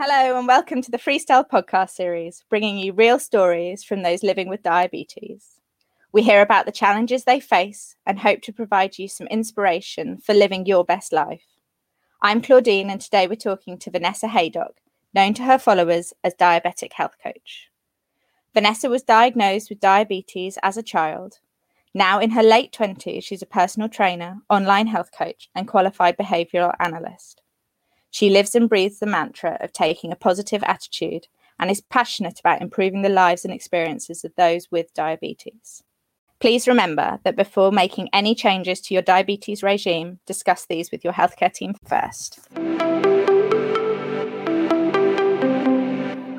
Hello, and welcome to the Freestyle podcast series, bringing you real stories from those living with diabetes. We hear about the challenges they face and hope to provide you some inspiration for living your best life. I'm Claudine, and today we're talking to Vanessa Haydock, known to her followers as Diabetic Health Coach. Vanessa was diagnosed with diabetes as a child. Now, in her late 20s, she's a personal trainer, online health coach, and qualified behavioral analyst. She lives and breathes the mantra of taking a positive attitude and is passionate about improving the lives and experiences of those with diabetes. Please remember that before making any changes to your diabetes regime, discuss these with your healthcare team first.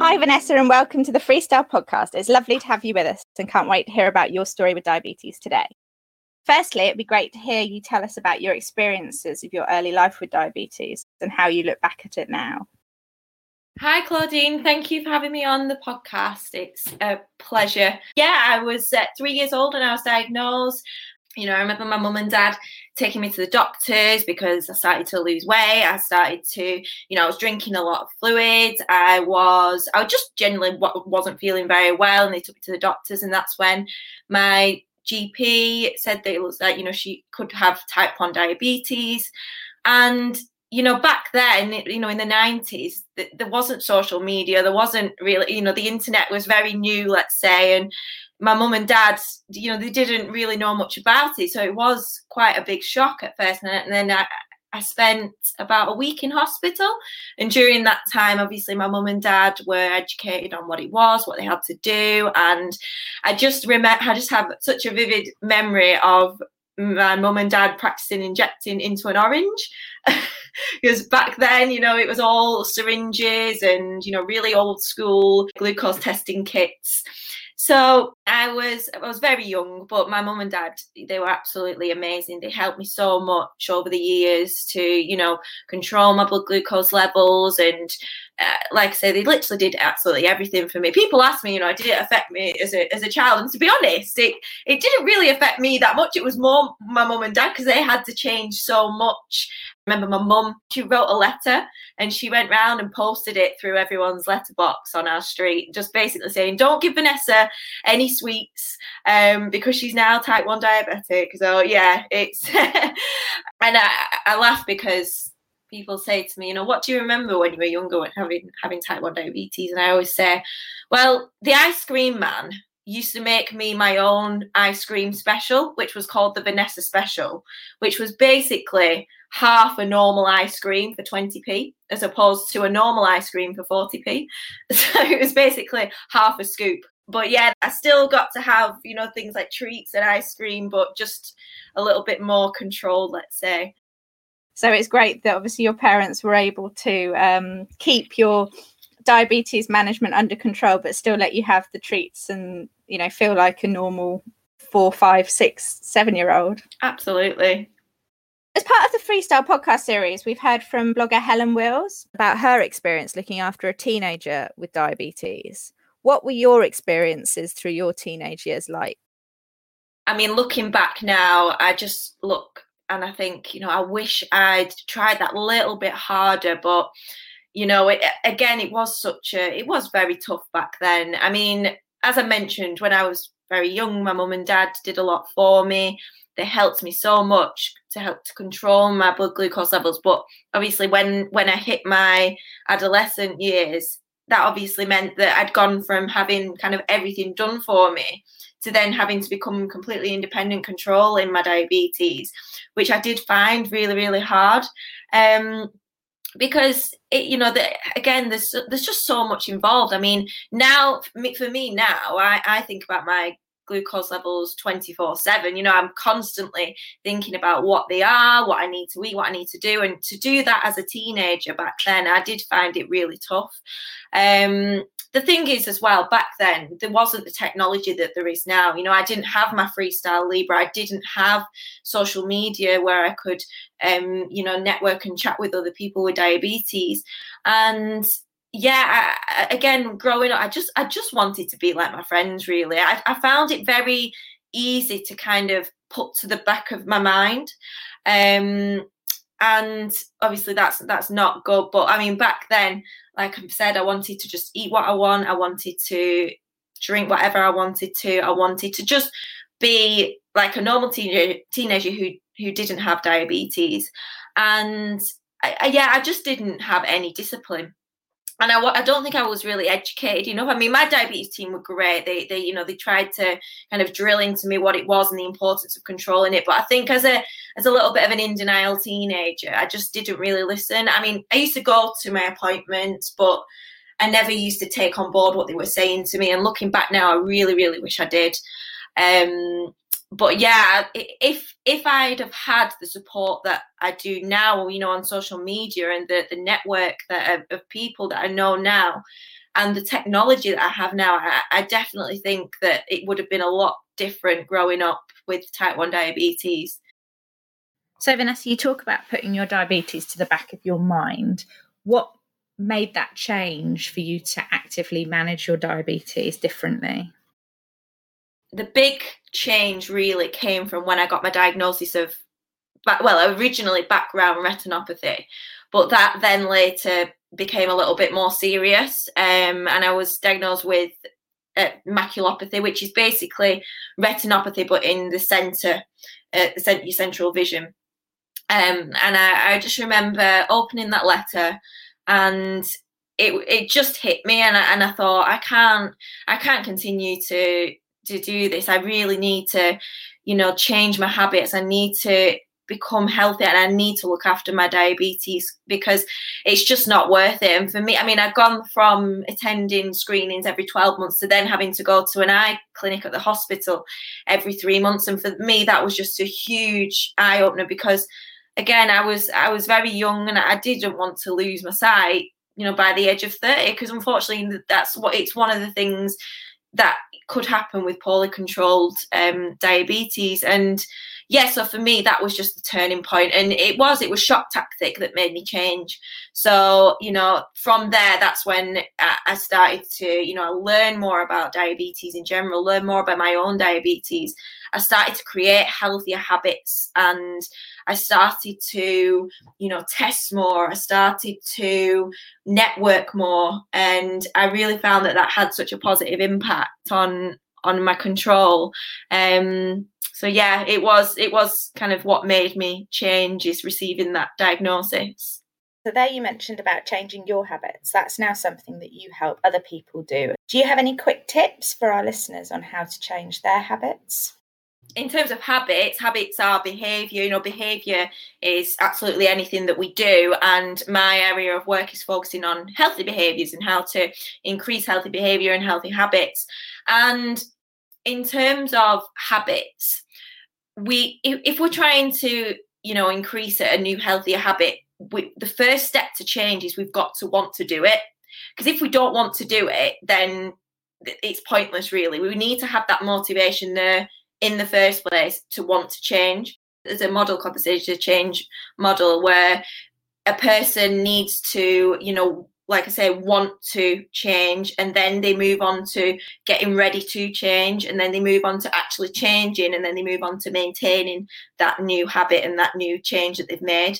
Hi, Vanessa, and welcome to the Freestyle podcast. It's lovely to have you with us and can't wait to hear about your story with diabetes today. Firstly, it'd be great to hear you tell us about your experiences of your early life with diabetes and how you look back at it now. Hi, Claudine. Thank you for having me on the podcast. It's a pleasure. Yeah, I was uh, three years old and I was diagnosed. You know, I remember my mum and dad taking me to the doctors because I started to lose weight. I started to, you know, I was drinking a lot of fluids. I was, I just generally wasn't feeling very well, and they took me to the doctors, and that's when my GP said that it was like, you know, she could have type 1 diabetes. And, you know, back then, you know, in the 90s, there wasn't social media. There wasn't really, you know, the internet was very new, let's say. And my mum and dad, you know, they didn't really know much about it. So it was quite a big shock at first. And then I, I spent about a week in hospital. And during that time, obviously, my mum and dad were educated on what it was, what they had to do. And I just remember, I just have such a vivid memory of my mum and dad practicing injecting into an orange. because back then, you know, it was all syringes and, you know, really old school glucose testing kits. So I was I was very young, but my mum and dad they were absolutely amazing. They helped me so much over the years to you know control my blood glucose levels and uh, like I say, they literally did absolutely everything for me. People ask me, you know, did it affect me as a, as a child? And to be honest, it, it didn't really affect me that much. It was more my mum and dad because they had to change so much remember my mum, she wrote a letter and she went round and posted it through everyone's letterbox on our street, just basically saying, don't give Vanessa any sweets um, because she's now type 1 diabetic. So, yeah, it's. and I, I laugh because people say to me, you know, what do you remember when you were younger when having having type 1 diabetes? And I always say, well, the ice cream man used to make me my own ice cream special, which was called the Vanessa Special, which was basically half a normal ice cream for 20p as opposed to a normal ice cream for 40p. So it was basically half a scoop. But yeah, I still got to have, you know, things like treats and ice cream, but just a little bit more control, let's say. So it's great that obviously your parents were able to um, keep your diabetes management under control, but still let you have the treats and, you know, feel like a normal four, five, six, seven year old. Absolutely. As part of the Freestyle podcast series, we've heard from blogger Helen Wills about her experience looking after a teenager with diabetes. What were your experiences through your teenage years like? I mean, looking back now, I just look and I think, you know, I wish I'd tried that little bit harder, but you know, it, again, it was such a, it was very tough back then. I mean, as I mentioned, when I was very young, my mum and dad did a lot for me. They helped me so much to help to control my blood glucose levels. But obviously when when i hit my adolescent years that obviously meant that i'd gone from having kind of everything done for me to then having to become completely independent control in my diabetes which i did find really really hard. Um, because it, you know the, again there's there's just so much involved. I mean now for me now i, I think about my glucose levels 24 7 you know i'm constantly thinking about what they are what i need to eat what i need to do. And to do that as a teenager back then i did find it really tough. Um, the thing is as well back then there wasn't the technology that there is now. You know i didn't have my freestyle libre i didn't have social media where i could um, you know network and chat with other people with diabetes. And yeah I, again growing up i just i just wanted to be like my friends really I, I found it very easy to kind of put to the back of my mind. Um, and obviously that's that's not good. But I mean, back then, like i've said, I wanted to just eat what I want. I wanted to drink whatever I wanted to. I wanted to just be like a normal teenager, teenager who who didn't have diabetes, and I, I, yeah, I just didn't have any discipline and I, I don't think I was really educated. You know, I mean, my diabetes team were great. They, they, you know, they tried to kind of drill into me what it was and the importance of controlling it. But I think as a as a little bit of an in denial teenager, I just didn't really listen. I mean, I used to go to my appointments, but I never used to take on board what they were saying to me. And looking back now, I really, really wish I did. Um, but yeah, if if I'd have had the support that I do now, you know, on social media and the the network that of, people that I know now, and the technology that I have now, I, I definitely think that it would have been a lot different growing up with type one diabetes. So, Vanessa, you talk about putting your diabetes to the back of your mind. What made that change for you to actively manage your diabetes differently? The big change really came from when I got my diagnosis of, well, originally background retinopathy, but that then later became a little bit more serious. Um, and I was diagnosed with uh, maculopathy, which is basically retinopathy, but in the center, uh, your central vision. Um, and I, I just remember opening that letter and it it just hit me and I, and I thought I can't I can't continue to to do this. I really need to, you know, change my habits. I need to become healthy and I need to look after my diabetes because it's just not worth it. And for me, I mean, I've gone from attending screenings every 12 months to then having to go to an eye clinic at the hospital every three months. And for me, that was just a huge eye opener because again, I was I was very young and I didn't want to lose my sight, you know, by the age of 30, because unfortunately that's what it's one of the things that could happen with poorly controlled um, diabetes. And yeah, so for me, that was just the turning point. And it was, it was shock tactic that made me change. So, you know, from there, that's when I started to, you know, learn more about diabetes in general, learn more about my own diabetes. I started to create healthier habits and I started to, you know, test more. I started to network more. And I really found that that had such a positive impact on on my control. Um, so yeah, it was it was kind of what made me change is receiving that diagnosis. So there you mentioned about changing your habits. That's now something that you help other people do. Do you have any quick tips for our listeners on how to change their habits? in terms of habits, habits are behavior. You know, behavior is absolutely anything that we do. And my area of work is focusing on healthy behaviors and how to increase healthy behavior and healthy habits. And in terms of habits, we if, if we're trying to you know increase a new healthier habit we, the first step to change is we've got to want to do it. Because if we don't want to do it then it's pointless really. We need to have that motivation there in the first place to want to change. There's a model called the to change model where a person needs to you know like I say, want to change, and then they move on to getting ready to change, and then they move on to actually changing, and then they move on to maintaining that new habit and that new change that they've made.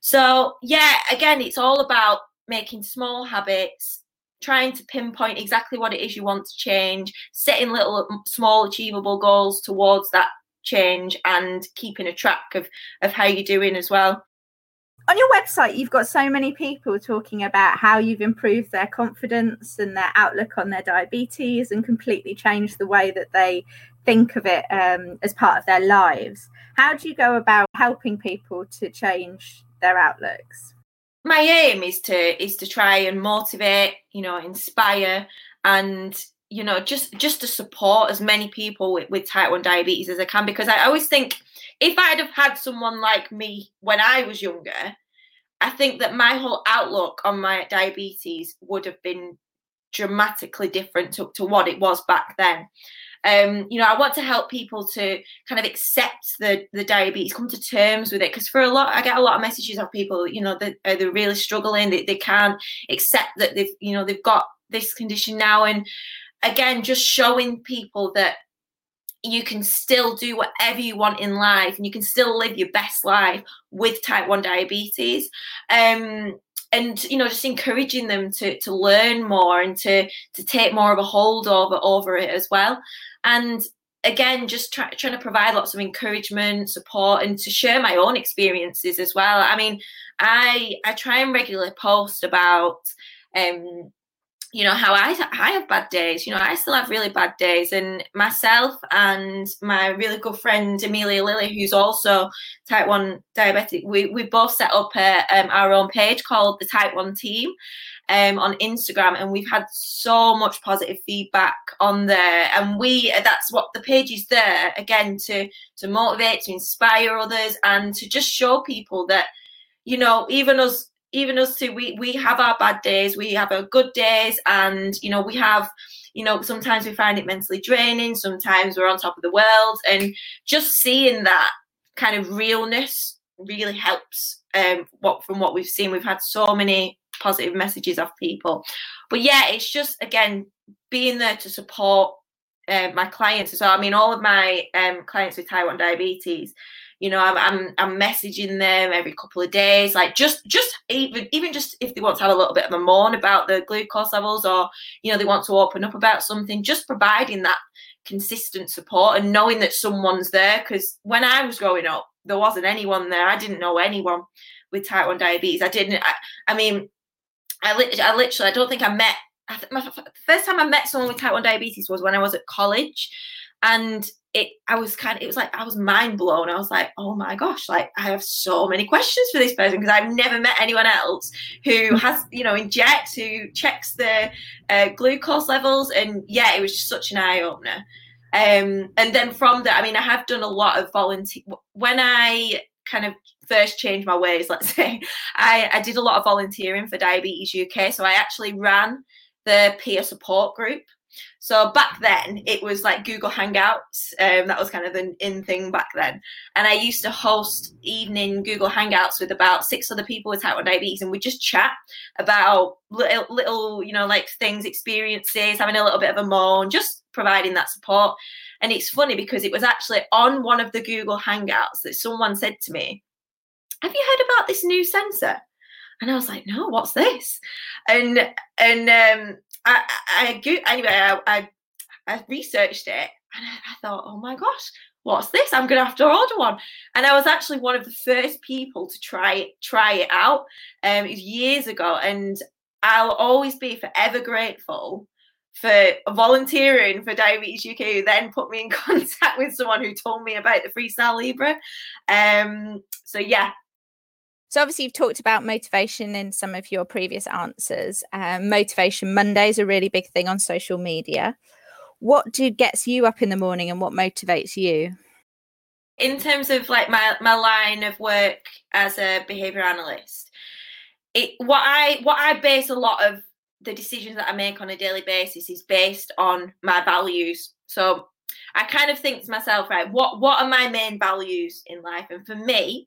So, yeah, again, it's all about making small habits, trying to pinpoint exactly what it is you want to change, setting little small achievable goals towards that change, and keeping a track of, of how you're doing as well on your website you've got so many people talking about how you've improved their confidence and their outlook on their diabetes and completely changed the way that they think of it um, as part of their lives. How do you go about helping people to change their outlooks? My aim is to is to try and motivate you know inspire and you know just just to support as many people with, with type 1 diabetes as i can because i always think if I'd have had someone like me when I was younger, I think that my whole outlook on my diabetes would have been dramatically different to, to what it was back then. Um, you know, I want to help people to kind of accept the the diabetes, come to terms with it. Because for a lot, I get a lot of messages of people, you know, that uh, they're really struggling, they, they can't accept that they've, you know, they've got this condition now. And again, just showing people that you can still do whatever you want in life and you can still live your best life with type 1 diabetes. Um, and you know just encouraging them to to learn more and to to take more of a hold over over it as well. And again just try, trying to provide lots of encouragement support and to share my own experiences as well. I mean i i try and regularly post about um you know how I I have bad days. You know, I still have really bad days, and myself and my really good friend Amelia Lily, who's also type one diabetic, we we both set up a, um, our own page called the Type One Team um, on Instagram, and we've had so much positive feedback on there. And we that's what the page is there again to to motivate, to inspire others, and to just show people that you know even us even us too we we have our bad days we have our good days and you know we have you know sometimes we find it mentally draining sometimes we're on top of the world and just seeing that kind of realness really helps um what from what we've seen. We've had so many positive messages of people. But yeah it's just again being there to support uh, my clients so i mean all of my um, clients with type 1 diabetes you know I'm, I'm i'm messaging them every couple of days like just just even even just if they want to have a little bit of a moan about the glucose levels or you know they want to open up about something just providing that consistent support and knowing that someone's there because when i was growing up there wasn't anyone there. I didn't know anyone with type 1 diabetes. I didn't i, I mean I, lit- I literally i don't think i met I th- my first time i met someone with type 1 diabetes was when i was at college and it I was kind of it was like I was mind blown. I was like, oh my gosh, like I have so many questions for this person because I've never met anyone else who mm. has you know injects who checks the uh, glucose levels, and yeah, it was just such an eye opener. Um, and then from that I mean, I have done a lot of volunteer when I kind of first changed my ways. Let's say I, I did a lot of volunteering for Diabetes UK, so I actually ran the peer support group so back then, it was like Google Hangouts. Um, that was kind of the in thing back then. And I used to host evening Google Hangouts with about six other people with type 1 diabetes, and we'd just chat about little, little, you know, like things, experiences, having a little bit of a moan, just providing that support. And it's funny because it was actually on one of the Google Hangouts that someone said to me, Have you heard about this new sensor? And I was like, no, what's this? And and um, I, I, anyway, I, I, I researched it and I, I thought, oh my gosh, what's this? I'm gonna have to order one. And I was actually one of the first people to try try it out. Um, it years ago, and I'll always be forever grateful for volunteering for Diabetes UK, who then put me in contact with someone who told me about the Freestyle Libre. Um, so yeah, so obviously you've talked about motivation in some of your previous answers. Um, motivation Monday is a really big thing on social media. What do gets you up in the morning and what motivates you? In terms of like my, my line of work as a behavior analyst, it what I what I base a lot of the decisions that I make on a daily basis is based on my values. So I kind of think to myself, right, what what are my main values in life? And for me,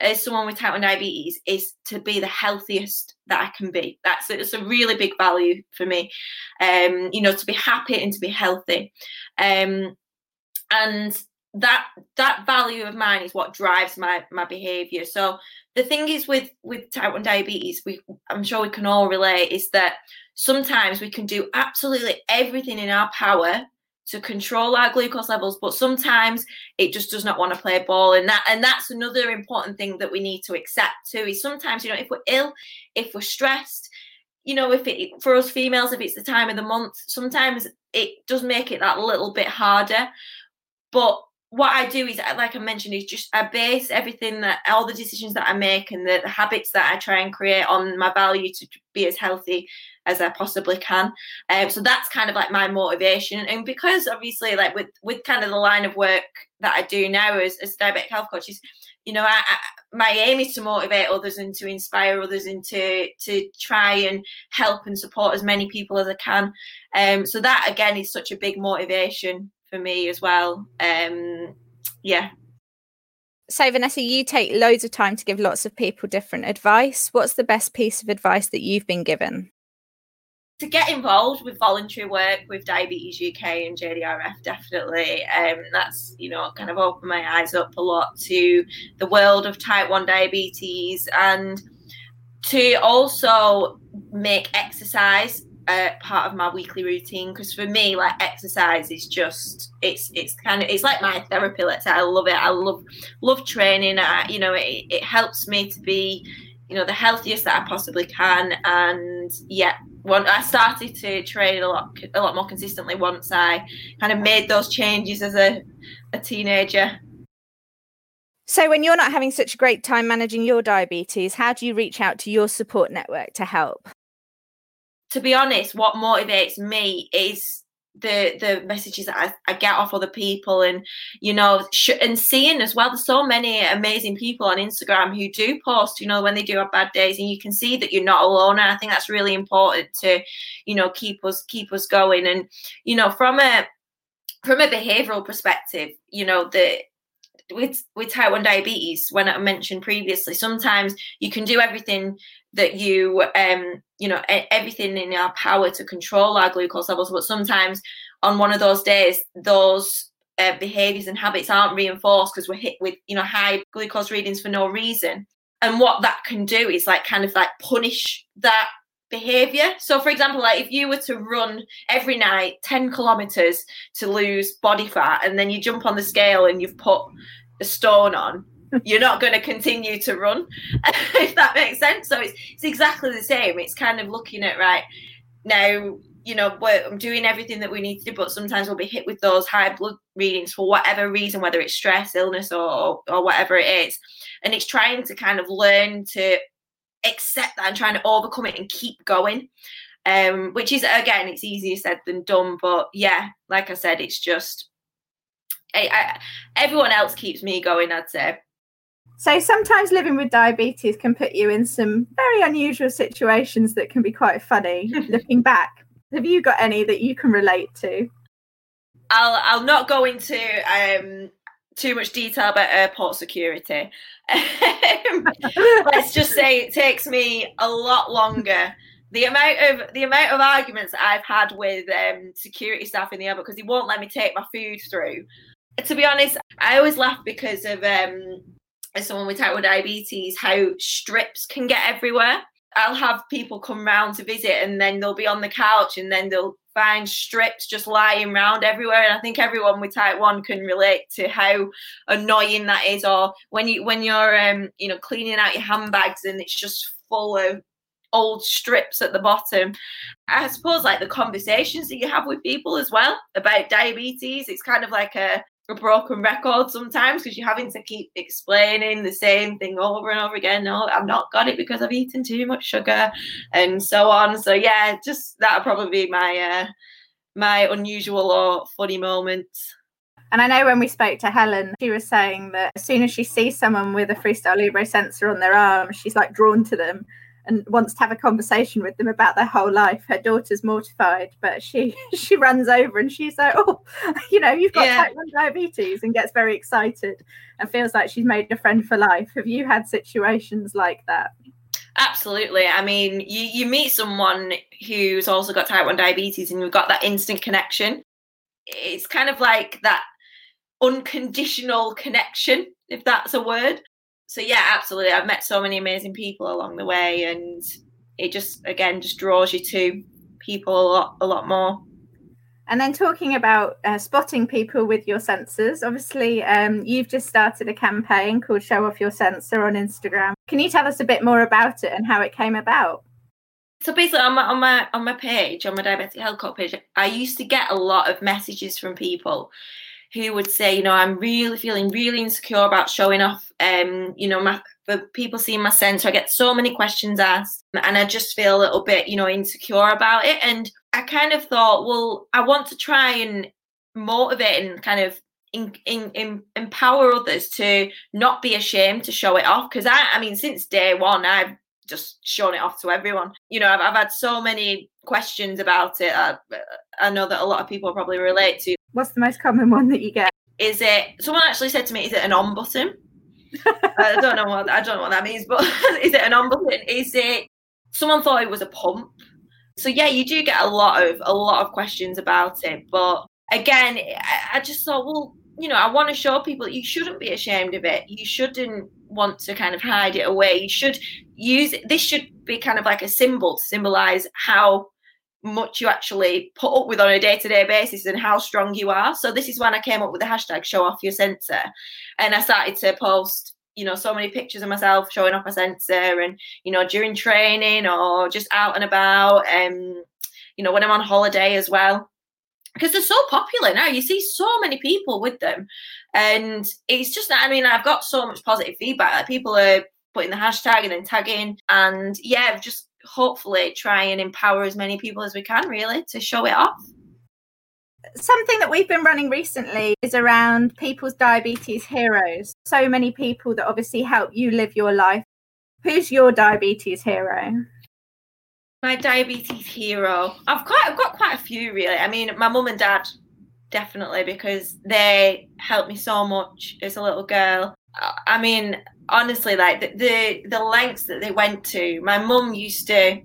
as someone with type 1 diabetes is to be the healthiest that I can be. That's it's a really big value for me. Um, you know, to be happy and to be healthy. Um, and that that value of mine is what drives my my behavior. So the thing is with with type 1 diabetes, we I'm sure we can all relate is that sometimes we can do absolutely everything in our power to control our glucose levels but sometimes it just does not want to play ball. And that and that's another important thing that we need to accept too is sometimes you know if we're ill if we're stressed you know if it for us females if it's the time of the month sometimes it does make it that little bit harder. But what I do is, like I mentioned, is just I base everything that all the decisions that I make and the, the habits that I try and create on my value to be as healthy as I possibly can. Um, so that's kind of like my motivation. And because obviously, like with with kind of the line of work that I do now as, as diabetic health coach is, you know, I, I, my aim is to motivate others and to inspire others and to to try and help and support as many people as I can. Um, so that again is such a big motivation for me as well. Um, yeah. So, Vanessa, you take loads of time to give lots of people different advice. What's the best piece of advice that you've been given? To get involved with voluntary work with Diabetes UK and JDRF, definitely. Um, that's, you know, kind of opened my eyes up a lot to the world of type 1 diabetes and to also make exercise uh, part of my weekly routine. Because for me like exercise is just it's it's kind of it's like my therapy let's say. I love it. I love love training. I, you know it, it helps me to be you know the healthiest that i possibly can. And yeah when i started to train a lot a lot more consistently once i kind of made those changes as a, a teenager so, when you're not having such a great time managing your diabetes, how do you reach out to your support network to help? to be honest, what motivates me is the the messages that I, I, get off other people and you know sh- and seeing as well there's so many amazing people on instagram who do post you know when they do have bad days and you can see that you're not alone. And i think that's really important to you know keep us keep us going. And you know from a from a behavioral perspective you know the with with type 1 diabetes when i mentioned previously sometimes you can do everything that you um you know everything in our power to control our glucose levels but sometimes on one of those days those uh, behaviors and habits aren't reinforced because we're hit with you know high glucose readings for no reason. And what that can do is like kind of like punish that behavior. So for example like if you were to run every night 10 kilometers to lose body fat and then you jump on the scale and you've put a stone on you're not going to continue to run if that makes sense. So it's, it's exactly the same. It's kind of looking at right now you know i'm doing everything that we need to do but sometimes we'll be hit with those high blood readings for whatever reason whether it's stress illness or or whatever it is. And it's trying to kind of learn to accept that and trying to overcome it and keep going um which is again it's easier said than done but yeah like i said it's just I, I, everyone else keeps me going i'd say so sometimes living with diabetes can put you in some very unusual situations that can be quite funny looking back. Have you got any that you can relate to? I'll I'll not go into um, too much detail about airport security. Let's just say it takes me a lot longer. The amount of the amount of arguments I've had with um, security staff in the airport because they won't let me take my food through. To be honest, I always laugh because of um, as someone with type 1 diabetes how strips can get everywhere. I'll have people come round to visit and then they'll be on the couch and then they'll find strips just lying around everywhere. And I think everyone with type one can relate to how annoying that is. Or when you when you're um, you know, cleaning out your handbags and it's just full of old strips at the bottom. I suppose like the conversations that you have with people as well about diabetes, it's kind of like a a broken record sometimes because you're having to keep explaining the same thing over and over again. No, I've not got it because I've eaten too much sugar, and so on. So yeah, just that'll probably be my uh, my unusual or funny moment. And I know when we spoke to Helen, she was saying that as soon as she sees someone with a Freestyle Libre sensor on their arm, she's like drawn to them and wants to have a conversation with them about their whole life. Her daughter's mortified, but she she runs over and she's like, "Oh, you know, you've got yeah. type one diabetes," and gets very excited and feels like she's made a friend for life. Have you had situations like that? Absolutely. I mean, you you meet someone who's also got type one diabetes, and you've got that instant connection. It's kind of like that unconditional connection, if that's a word so yeah, absolutely. I've met so many amazing people along the way, and it just again just draws you to people a lot, a lot more. And then talking about uh, spotting people with your sensors, obviously, um, you've just started a campaign called "Show Off Your Sensor" on Instagram. Can you tell us a bit more about it and how it came about? So basically, on my on my on my page, on my diabetic health page, I used to get a lot of messages from people who would say, you know, I'm really feeling really insecure about showing off, um, you know, my for people seeing my sensor. I get so many questions asked, and I just feel a little bit, you know, insecure about it. And I kind of thought, well, I want to try and motivate and kind of in, in, in, empower others to not be ashamed to show it off because I, I mean since day one I've just shown it off to everyone you know I've, I've had so many questions about it I, I know that a lot of people probably relate to What's the most common one that you get? Is it? Someone actually said to me, "Is it an on button?" I don't know what I don't know what that means, but is it an on button? Is it? Someone thought it was a pump. So yeah, you do get a lot of a lot of questions about it. But again, I just thought, well, you know, I want to show people you shouldn't be ashamed of it. You shouldn't want to kind of hide it away. You should use this should be kind of like a symbol to symbolize how much you actually put up with on a day-to-day basis and how strong you are. So this is when I came up with the hashtag show off your sensor. And I started to post, you know, so many pictures of myself showing off my sensor and, you know, during training or just out and about. Um, you know, when I'm on holiday as well because they're so popular now. You see so many people with them, and it's just I mean I've got so much positive feedback. Like people are putting the hashtag and then tagging, and yeah, just hopefully try and empower as many people as we can really to show it off. Something that we've been running recently is around people's diabetes heroes. So many people that obviously help you live your life. Who's your diabetes hero? my diabetes hero. I've quite I've got quite a few really. I mean, my mum and dad definitely because they helped me so much as a little girl. I mean, honestly, like the the, the lengths that they went to. My mum used to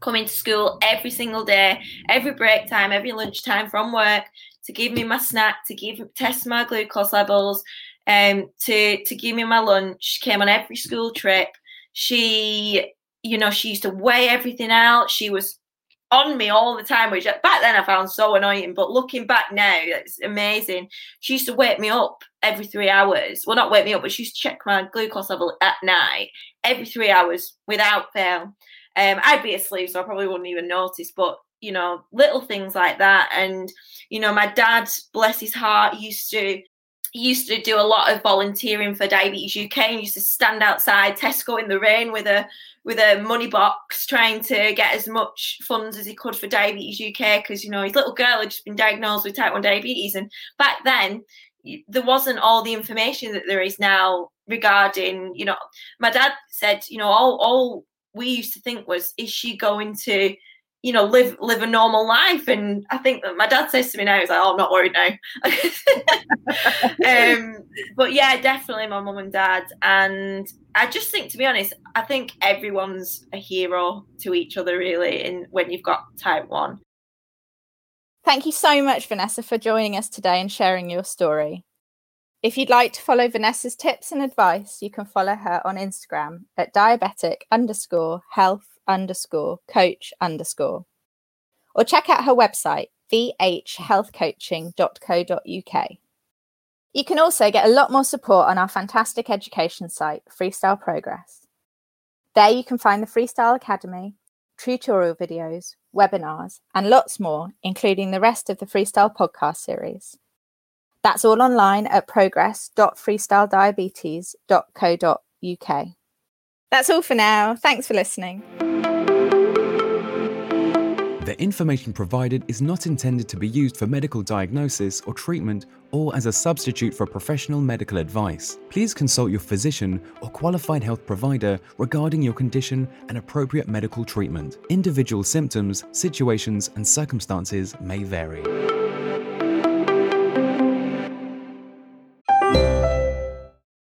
come into school every single day, every break time, every lunchtime from work to give me my snack, to give test my glucose levels, um, to to give me my lunch. Came on every school trip. She you know, she used to weigh everything out. She was on me all the time, which back then I found so annoying. But looking back now, it's amazing. She used to wake me up every three hours. Well, not wake me up, but she used to check my glucose level at night every three hours without fail. Um, I'd be asleep, so I probably wouldn't even notice. But you know, little things like that. And you know, my dad, bless his heart, used to used to do a lot of volunteering for Diabetes UK and used to stand outside Tesco in the rain with a with a money box trying to get as much funds as he could for Diabetes UK because you know his little girl had just been diagnosed with type 1 diabetes and back then there wasn't all the information that there is now regarding you know my dad said you know all all we used to think was is she going to you know, live live a normal life. And I think that my dad says to me now, he's like, "Oh, I'm not worried now." um, but yeah, definitely my mum and dad. And I just think, to be honest, I think everyone's a hero to each other, really. In when you've got type one. Thank you so much, Vanessa, for joining us today and sharing your story. If you'd like to follow Vanessa's tips and advice, you can follow her on Instagram at diabetic underscore health underscore coach underscore. Or check out her website, vhhealthcoaching.co.uk. You can also get a lot more support on our fantastic education site, Freestyle Progress. There you can find the Freestyle Academy, tutorial videos, webinars, and lots more, including the rest of the Freestyle podcast series. That's all online at progress.freestylediabetes.co.uk. That's all for now. Thanks for listening. The information provided is not intended to be used for medical diagnosis or treatment or as a substitute for professional medical advice. Please consult your physician or qualified health provider regarding your condition and appropriate medical treatment. Individual symptoms, situations, and circumstances may vary.